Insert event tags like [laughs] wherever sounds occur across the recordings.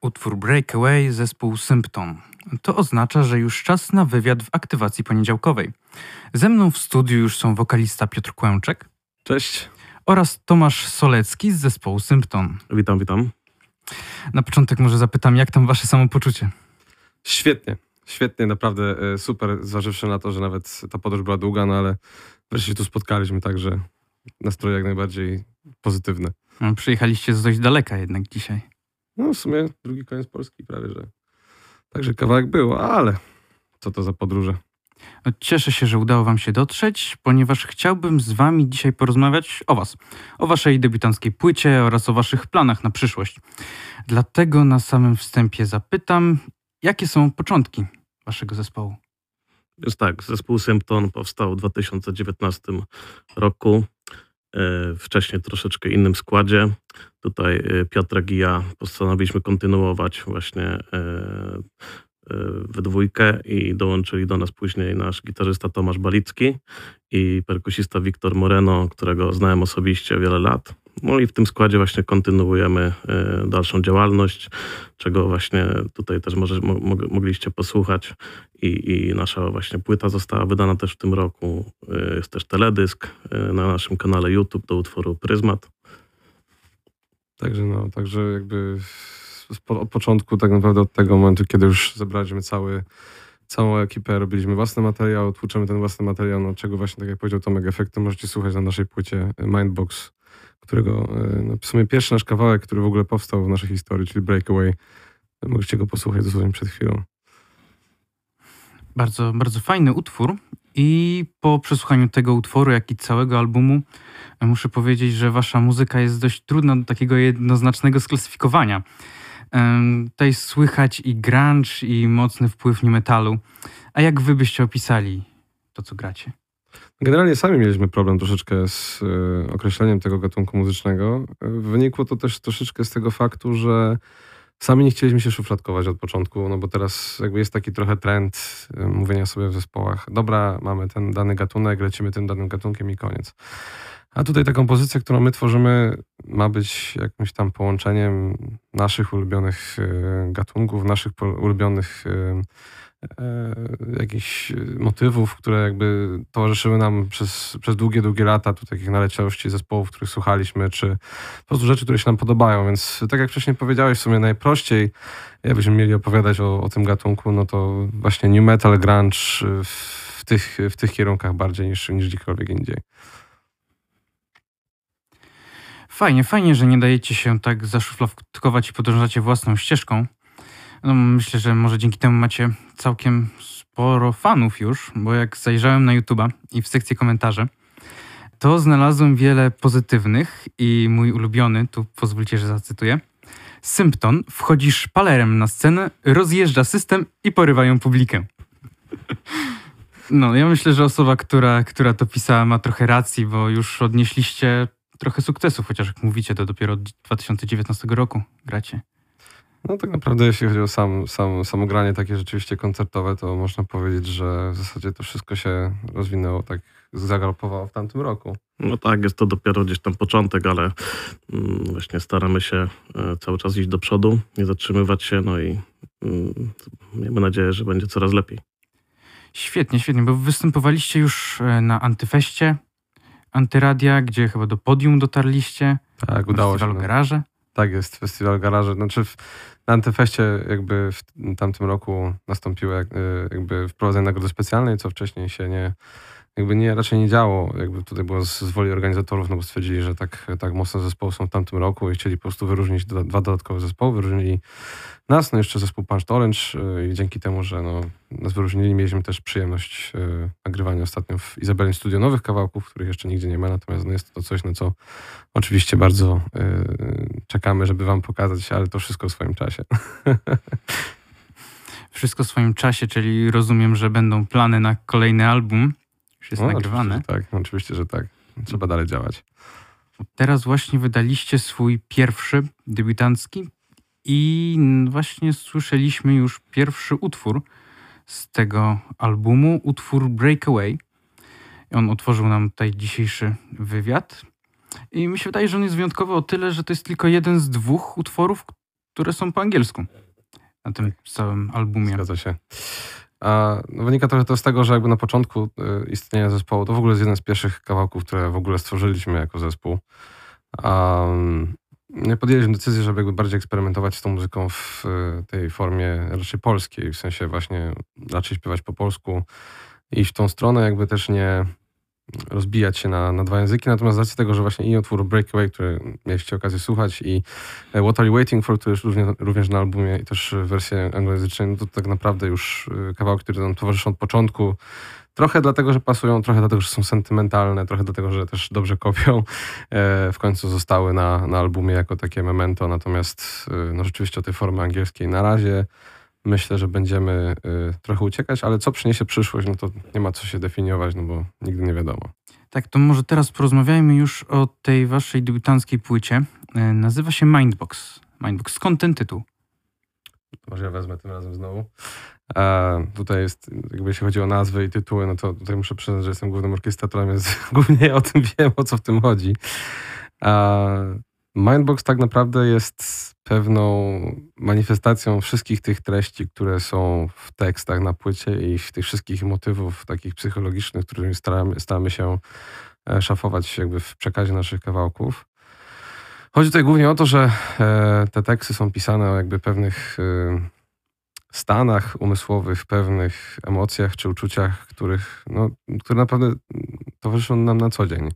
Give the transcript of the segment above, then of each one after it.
Utwór Breakaway zespół Symptom. To oznacza, że już czas na wywiad w aktywacji poniedziałkowej. Ze mną w studiu już są wokalista Piotr Kłęczek Cześć. oraz Tomasz Solecki z zespołu Symptom. Witam, witam. Na początek może zapytam, jak tam wasze samopoczucie? Świetnie. Świetnie, naprawdę e, super, zważywszy na to, że nawet ta podróż była długa, no ale wreszcie się tu spotkaliśmy, także nastroje jak najbardziej pozytywne. No, przyjechaliście z dość daleka jednak dzisiaj. No w sumie drugi koniec Polski prawie, że także kawałek było, ale co to za podróże. No, Cieszę się, że udało wam się dotrzeć, ponieważ chciałbym z wami dzisiaj porozmawiać o was, o waszej debiutanckiej płycie oraz o waszych planach na przyszłość. Dlatego na samym wstępie zapytam, jakie są początki waszego zespołu? Jest tak, zespół Symptom powstał w 2019 roku. e, Wcześniej troszeczkę innym składzie. Tutaj e, Piotrek i ja postanowiliśmy kontynuować właśnie e, e, we dwójkę i dołączyli do nas później nasz gitarzysta Tomasz Balicki i perkusista Wiktor Moreno, którego znałem osobiście wiele lat. No i w tym składzie właśnie kontynuujemy dalszą działalność, czego właśnie tutaj też może, mo, mo- mogliście posłuchać i, i nasza właśnie płyta została wydana też w tym roku. Y, Jest też teledysk y, na naszym kanale YouTube do utworu Pryzmat. Także no, także jakby od początku tak naprawdę od tego momentu, kiedy już zebraliśmy cały, całą ekipę, robiliśmy własny materiał, tłuczemy ten własny materiał, no czego właśnie, tak jak powiedział Tomek, efekty możecie słuchać na naszej płycie y, Mindbox, którego y, no, w sumie pierwszy nasz kawałek, który w ogóle powstał w naszej historii, czyli Breakaway. Możecie go posłuchać dosłownie przed chwilą. Bardzo, bardzo fajny utwór. I po przesłuchaniu tego utworu, jak i całego albumu, e, muszę powiedzieć, że wasza muzyka jest dość trudna do takiego jednoznacznego sklasyfikowania. Tutaj słychać i grunge, i mocny wpływ nie metalu. A jak wy byście opisali to, co gracie? Generalnie sami mieliśmy problem troszeczkę z y, określeniem tego gatunku muzycznego. Y, Wynikło to też troszeczkę z tego faktu, że sami nie chcieliśmy się szufladkować od początku, no bo teraz jakby jest taki trochę trend y, mówienia sobie w zespołach, dobra, mamy ten dany gatunek, lecimy tym danym gatunkiem i koniec. A tutaj ta kompozycja, którą my tworzymy, ma być jakimś tam połączeniem naszych ulubionych y, gatunków, naszych ulubionych y, e, jakichś e, motywów, które jakby towarzyszyły nam przez, przez długie, długie lata, tu takich naleciałości zespołów, których słuchaliśmy, czy po prostu rzeczy, które się nam podobają. Więc tak jak wcześniej powiedziałeś, w sumie najprościej, jakbyśmy mieli opowiadać o, o tym gatunku, no to właśnie new metal, grunge w, tych, w tych kierunkach bardziej niż, niż gdziekolwiek indziej. Fajnie, fajnie, że nie dajecie się tak zaszufladkować i podążacie własną ścieżką. No, myślę, że może dzięki temu macie całkiem sporo fanów już, bo jak zajrzałem na YouTube'a i w sekcję komentarzy, to znalazłem wiele pozytywnych i mój ulubiony, tu pozwólcie, że zacytuję. Symptom wchodzi szpalerem na scenę, rozjeżdża system i porywają publikę. No, ja myślę, że osoba, która, która to pisała, ma trochę racji, bo już odnieśliście trochę sukcesów, chociaż jak mówicie, to dopiero od 2019 roku gracie. No tak naprawdę jeśli chodzi o sam, sam, samo granie takie rzeczywiście koncertowe, to można powiedzieć, że w zasadzie to wszystko się rozwinęło tak, zagalopowało w tamtym roku. No tak, jest to dopiero gdzieś tam początek, ale mm, właśnie staramy się e, cały czas iść do przodu, nie zatrzymywać się, no i mm, miejmy nadzieję, że będzie coraz lepiej. Świetnie, świetnie, bo występowaliście już e, na Antyfeście, Antyradia, gdzie chyba do podium dotarliście. Tak, udało się. festiwalu no. Garaże. Tak jest, festiwal garaży. Znaczy w, na Antyfeście jakby w tamtym roku nastąpiło jak, jakby wprowadzenie nagrody specjalnej, co wcześniej się nie, jakby nie, raczej nie działo. Jakby tutaj było z, z woli organizatorów, no bo stwierdzili, że tak, tak mocne zespoły są w tamtym roku i chcieli po prostu wyróżnić doda- dwa dodatkowe zespoły. Wyróżnili nas, no jeszcze zespół Punch Orange y, i dzięki temu, że no, nas wyróżnili, mieliśmy też przyjemność y, nagrywania ostatnio w Izabelin Studio nowych kawałków, których jeszcze nigdzie nie ma, natomiast no, jest to coś, na co oczywiście bardzo y, czekamy, żeby wam pokazać, ale to wszystko w swoim czasie. [laughs] Wszystko w swoim czasie, czyli rozumiem, że będą plany na kolejny album. Już jest No, nagrywane. Tak, oczywiście, że tak. Trzeba dalej działać. Teraz właśnie wydaliście swój pierwszy debiutancki i właśnie słyszeliśmy już pierwszy utwór z tego albumu, utwór Breakaway. On otworzył nam tutaj dzisiejszy wywiad. I mi się wydaje, że on jest wyjątkowy o tyle, że to jest tylko jeden z dwóch utworów, które są po angielsku na tym całym albumie. Zgadza się. A no, wynika trochę to z tego, że jakby na początku y, istnienia zespołu to w ogóle jest jeden z pierwszych kawałków, które w ogóle stworzyliśmy jako zespół. Um, podjęliśmy decyzję, żeby jakby bardziej eksperymentować z tą muzyką w y, tej formie raczej polskiej, w sensie właśnie raczej śpiewać po polsku, iść w tą stronę, jakby też nie rozbijać się na, na dwa języki, natomiast z racji tego, że właśnie i utwór Breakaway, który mieliście okazję słuchać i e, What Are You Waiting For, który jest również, również na albumie i też w wersji anglojęzycznej, no to tak naprawdę już e, kawałki, które nam towarzyszą od początku, Trochę dlatego, że pasują, trochę dlatego, że są sentymentalne, trochę dlatego, że też dobrze kopią. E, w końcu zostały na, na albumie jako takie memento, natomiast no rzeczywiście o tej formy angielskiej na razie myślę, że będziemy y, trochę uciekać, ale co przyniesie przyszłość, no to nie ma co się definiować, no bo nigdy nie wiadomo. Tak, to może teraz porozmawiajmy już o tej waszej debiutanckiej płycie. Y, nazywa się Mindbox. Mindbox. Skąd ten tytuł? Może ja wezmę tym razem znowu. E, tutaj jest, jakby jeśli chodzi o nazwy i tytuły, no to tutaj muszę przyznać, że jestem głównym orkiestratorem, więc [laughs] głównie o tym wiem, o co w tym chodzi. E, Mindbox tak naprawdę jest pewną manifestacją wszystkich tych treści, które są w tekstach na płycie i tych wszystkich motywów takich psychologicznych, którymi staramy, staramy się e, szafować jakby w przekazie naszych kawałków. Chodzi tutaj głównie o to, że e, te teksty są pisane o jakby pewnych e, stanach umysłowych, pewnych emocjach czy uczuciach, których, no, które naprawdę towarzyszą nam na co dzień.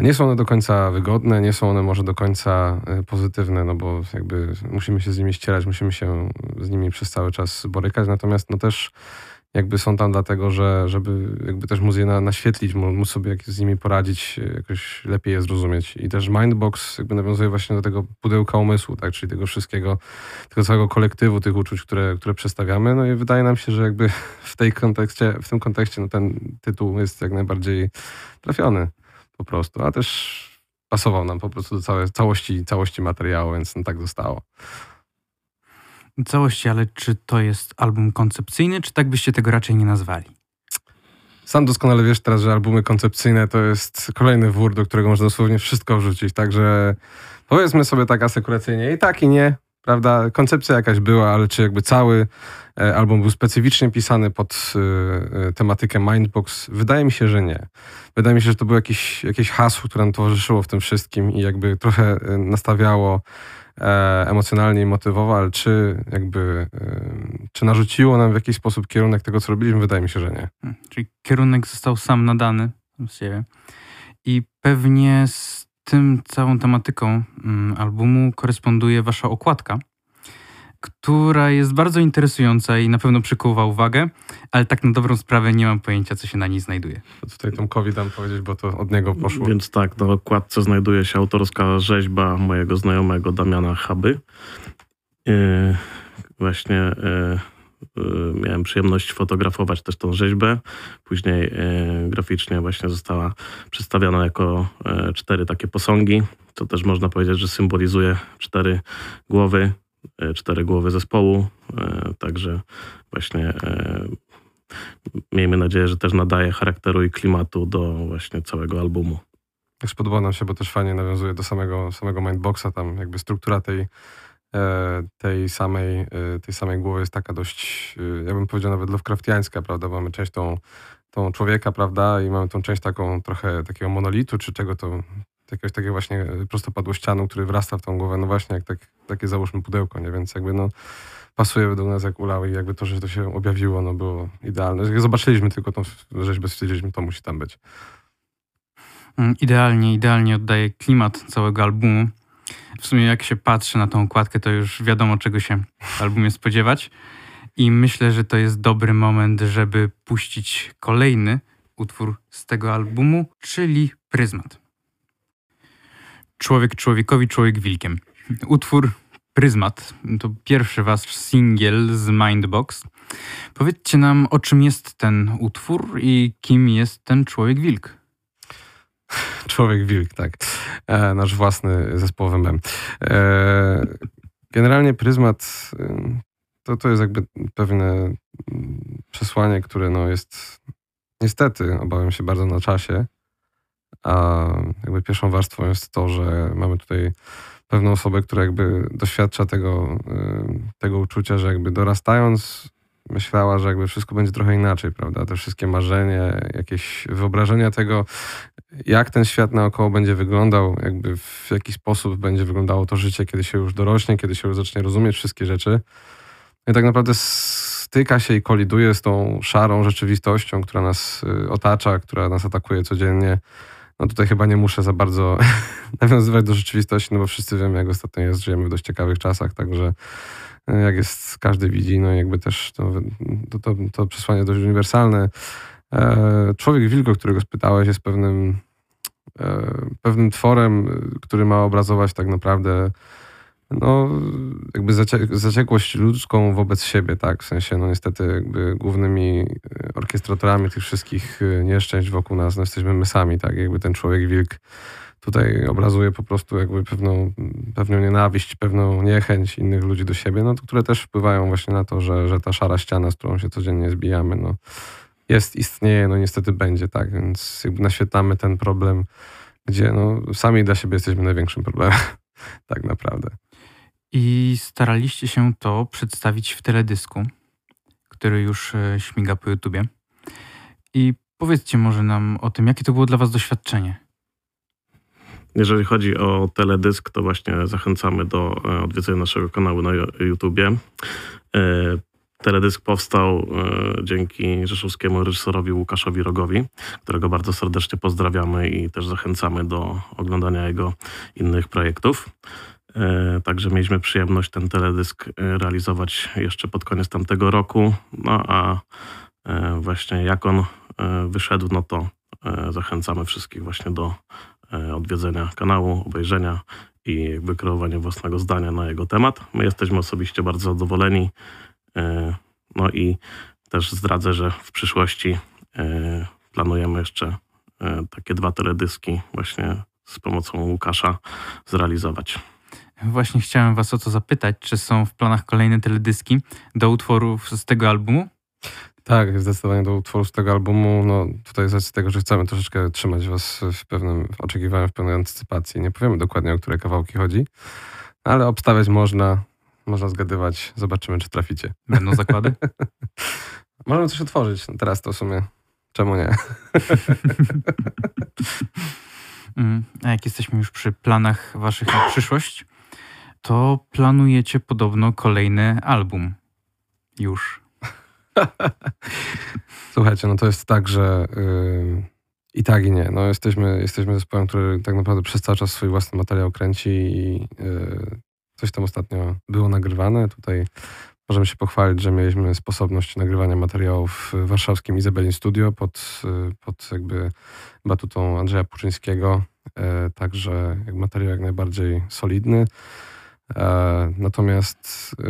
Nie są one do końca wygodne, nie są one może do końca e, pozytywne, no bo jakby musimy się z nimi ścierać, musimy się z nimi przez cały czas borykać, natomiast no też jakby są tam dlatego, że żeby jakby też móc je na, naświetlić, móc sobie z nimi poradzić, e, jakoś lepiej je zrozumieć. I też Mindbox jakby nawiązuje właśnie do tego pudełka umysłu, tak, czyli tego wszystkiego, tego całego kolektywu tych uczuć, które, które przedstawiamy. No i wydaje nam się, że jakby w, tej kontekście, w tym kontekście no ten tytuł jest jak najbardziej trafiony po prostu, a też pasował nam po prostu do całej, całości, całości materiału, więc no tak zostało. Całości, ale czy to jest album koncepcyjny, czy tak byście tego raczej nie nazwali? Sam doskonale wiesz teraz, że albumy koncepcyjne to jest kolejny wór, do którego można dosłownie wszystko wrzucić, także powiedzmy sobie tak asekuracyjnie i tak i nie, prawda? Koncepcja jakaś była, ale czy jakby cały e, album był specyficznie pisany pod y, tematykę Mindbox? Wydaje mi się, że nie. Wydaje mi się, że to było jakieś, jakieś hasło, które nam towarzyszyło w tym wszystkim i jakby trochę nastawiało e, emocjonalnie i motywowo, ale czy jakby, czy narzuciło nam w jakiś sposób kierunek tego, co robiliśmy? Wydaje mi się, że nie. Hmm, czyli kierunek został sam nadany z siebie. I pewnie z tym całą tematyką mm, albumu koresponduje wasza okładka, która jest bardzo interesująca i na pewno przykuwa uwagę, ale tak na dobrą sprawę nie mam pojęcia, co się na niej znajduje. To tutaj Tomkowi dam powiedzieć, bo to od niego poszło. Więc tak, na okładce znajduje się autorska rzeźba mojego znajomego Damiana Chaby. Yy, właśnie yy, miałem przyjemność fotografować też tą rzeźbę. Później y, graficznie właśnie została przedstawiona jako y, cztery takie posągi, co też można powiedzieć, że symbolizuje cztery głowy, cztery głowy zespołu. Także właśnie miejmy nadzieję, że też nadaje charakteru i klimatu do właśnie całego albumu. Spodoba nam się, bo też fajnie nawiązuje do samego, samego Mindboxa, tam jakby struktura tej tej samej, e, tej samej głowy jest taka dość, e, ja bym powiedział nawet Lovecraftiańska, prawda? Mamy część tą, tą człowieka, prawda? I mamy tą część taką trochę takiego monolitu, czy czego to, jakiegoś takiego właśnie prostopadłościanu, który wrasta w tą głowę, no właśnie jak tak, takie załóżmy pudełko, nie? Więc jakby no pasuje według nas jak ulały i jakby to, że to się objawiło, no było idealne. Jak zobaczyliśmy tylko tą rzeźbę, stwierdziliśmy, to musi tam być. Mm, idealnie, idealnie oddaje klimat całego albumu w sumie jak się patrzy na tą okładkę, to już wiadomo, czego się w albumie spodziewać. I myślę, że to jest dobry moment, żeby puścić kolejny utwór z tego albumu, czyli Pryzmat. Człowiek człowiekowi, człowiek wilkiem. Utwór Pryzmat to pierwszy wasz singiel z Mindbox. Powiedzcie nam, o czym jest ten utwór i kim jest ten człowiek wilk. Człowiek Wilk, tak. E, nasz własny zespołowy mem. E, generalnie pryzmat y, to, to jest jakby pewne mm, przesłanie, które no jest niestety, obawiam się, bardzo na czasie. A jakby pierwszą warstwą jest to, że mamy tutaj pewną osobę, która jakby doświadcza tego, y, tego uczucia, że jakby dorastając myślała, że jakby wszystko będzie trochę inaczej, prawda? Te wszystkie marzenia, jakieś wyobrażenia tego, jak ten świat naokoło będzie wyglądał, jakby w jaki sposób będzie wyglądało to życie, kiedy się już dorośnie, kiedy się już zacznie rozumieć wszystkie rzeczy. I tak naprawdę styka się i koliduje z tą szarą rzeczywistością, która nas y, otacza, która nas atakuje codziennie. No tutaj chyba nie muszę za bardzo [laughs] nawiązywać do rzeczywistości, no bo wszyscy wiemy, jak ostatnio jest, żyjemy w dość ciekawych czasach, także y, jak jest, każdy widzi, no jakby też to, to, to, to przesłanie dość uniwersalne. E, człowiek Wilgo, którego spytałeś, jest pewnym, e, pewnym tworem, który ma obrazować tak naprawdę no, jakby zaciekłość ludzką wobec siebie, tak? W sensie, no niestety jakby głównymi e, orkiestratorami tych wszystkich nieszczęść wokół nas no, jesteśmy my sami, tak? Jakby ten człowiek wilk tutaj obrazuje po prostu jakby pewną, pewną nienawiść, pewną niechęć innych ludzi do siebie, no które też wpływają właśnie na to, że, że ta szara ściana, z którą się codziennie zbijamy, no jest, istnieje, no niestety będzie, tak? Więc jakby naświetlamy ten problem, gdzie no sami dla siebie jesteśmy największym problemem, [laughs] tak naprawdę. I staraliście się to przedstawić w teledysku, który już e, śmiga po YouTubie. I powiedzcie może nam o tym, jakie to było dla Was doświadczenie. Jeżeli chodzi o teledysk, to właśnie zachęcamy do e, odwiedzenia naszego kanału na YouTubie. E, teledysk powstał dzięki rzeszowskiemu reżyserowi Łukaszowi Rogowi, którego bardzo serdecznie pozdrawiamy i też zachęcamy do oglądania jego innych projektów. E, także mieliśmy przyjemność ten teledysk e, realizować jeszcze pod koniec tamtego roku. No a e, właśnie jak on wyszedł, no to zachęcamy wszystkich właśnie do odwiedzenia kanału, obejrzenia i jakby kreowania własnego zdania na jego temat. My jesteśmy osobiście bardzo zadowoleni. No i też zdradzę, że w przyszłości planujemy jeszcze takie dwa teledyski właśnie z pomocą Łukasza zrealizować. Właśnie chciałem was o to zapytać, czy są w planach kolejne teledyski do utworów z tego albumu? Tak, zdecydowanie do utworów z tego albumu. No tutaj z racji tego, że chcemy troszeczkę trzymać was w pewnym w oczekiwaniu, w pewnej antycypacji. Nie powiemy dokładnie, o które kawałki chodzi, ale obstawiać można, można zgadywać. Zobaczymy, czy traficie. Będą zakłady? [laughs] Możemy coś otworzyć. No teraz to w sumie czemu nie? [laughs] Mm, a jak jesteśmy już przy planach waszych na przyszłość, to planujecie podobno kolejny album. Już. [laughs] Słuchajcie, no to jest tak, że yy, i tak i nie. No jesteśmy, jesteśmy zespołem, który tak naprawdę przez cały czas swój własny materiał kręci i yy, coś tam ostatnio było nagrywane. Tutaj możemy się pochwalić, że mieliśmy sposobność nagrywania materiałów w warszawskim Izabelin Studio pod, yy, pod jakby batutą Andrzeja Puczyńskiego. Yy, także materiał jak najbardziej solidny. E, natomiast e,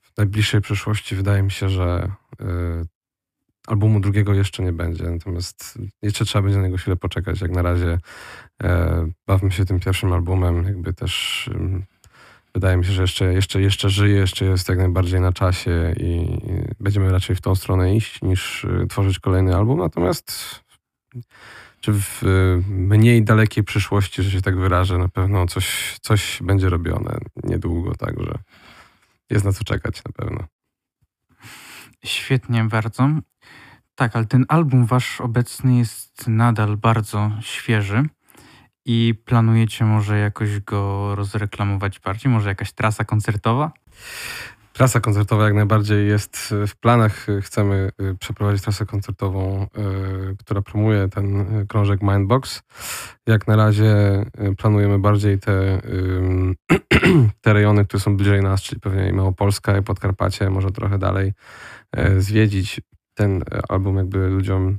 w najbliższej przyszłości wydaje mi się, że e, albumu drugiego jeszcze nie będzie. Natomiast jeszcze trzeba będzie na niego chwilę poczekać. Jak na razie bawmy się tym pierwszym albumem. Jakby też wydaje mi się, że jeszcze, jeszcze, jeszcze żyje, jeszcze jest jak najbardziej na czasie i będziemy raczej w tą stronę iść niż tworzyć kolejny album. Natomiast czy w mniej dalekiej przyszłości, że się tak wyrażę, na pewno coś, coś będzie robione niedługo, także jest na co czekać na pewno. Świetnie bardzo. Tak, ale ten album wasz obecny jest nadal bardzo świeży i planujecie może jakoś go rozreklamować bardziej? Może jakaś trasa koncertowa? Trasa koncertowa jak najbardziej jest w planach. Chcemy y, przeprowadzić trasę koncertową, y, która promuje ten krążek Mindbox. Jak na razie y, planujemy bardziej te, [clears throat] [clears throat] te rejony, które są bliżej nas, czyli pewnie i Małopolska, i Podkarpacie, może trochę dalej zwiedzić. Ten album jakby ludziom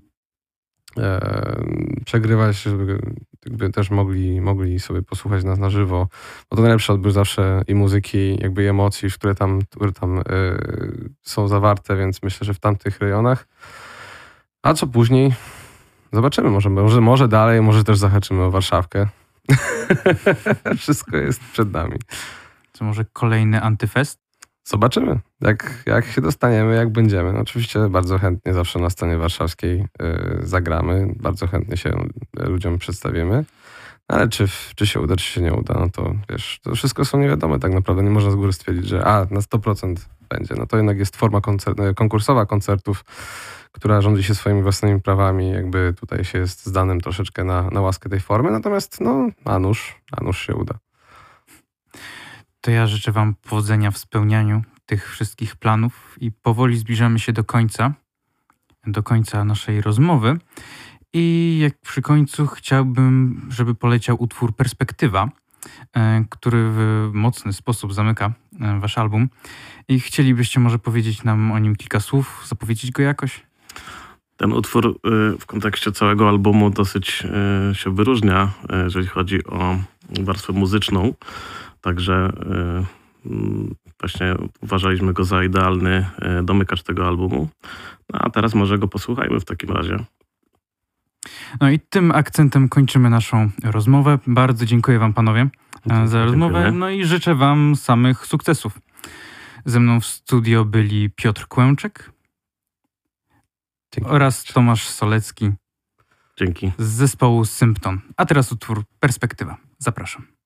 przegrywać, żeby jakby też mogli, mogli sobie posłuchać nas na żywo. Bo to najlepszy odbiór zawsze i muzyki, jakby i emocji, które tam, które tam są zawarte, więc myślę, że w tamtych rejonach. A co później? Zobaczymy, może, może, może dalej, może też zahaczymy o Warszawkę. [laughs] Wszystko jest przed nami. Co może kolejny antyfest? Zobaczymy, jak, jak się dostaniemy, jak będziemy. No, oczywiście bardzo chętnie zawsze na scenie warszawskiej y, zagramy, bardzo chętnie się ludziom przedstawimy. Ale czy, czy się uda, czy się nie uda, no to wiesz, to wszystko są niewiadome tak naprawdę. Nie można z góry stwierdzić, że a, na 100% będzie. No to jednak jest forma koncer- konkursowa koncertów, która rządzi się swoimi własnymi prawami. Jakby tutaj się jest zdanym troszeczkę na, na łaskę tej formy. Natomiast no, a nuż, a się uda. To ja życzę Wam powodzenia w spełnianiu tych wszystkich planów i powoli zbliżamy się do końca, do końca naszej rozmowy. I jak przy końcu chciałbym, żeby poleciał utwór Perspektywa, e, który w mocny sposób zamyka e, wasz album. I chcielibyście może powiedzieć nam o nim kilka słów, zapowiedzieć go jakoś? Ten utwór y, w kontekście całego albumu dosyć y, się wyróżnia, y, jeżeli chodzi o warstwę muzyczną. Także mm, właśnie uważaliśmy go za idealny domykacz tego albumu. No, a teraz może go posłuchajmy w takim razie. No i tym akcentem kończymy naszą rozmowę. Bardzo dziękuję Wam, panowie, e, za rozmowę. No i życzę Wam samych sukcesów. Ze mną w studio byli Piotr Kłęczek Dzięki. oraz Tomasz Solecki. Dzięki. Z zespołu Symptom. A teraz utwór Perspektywa. Zapraszam.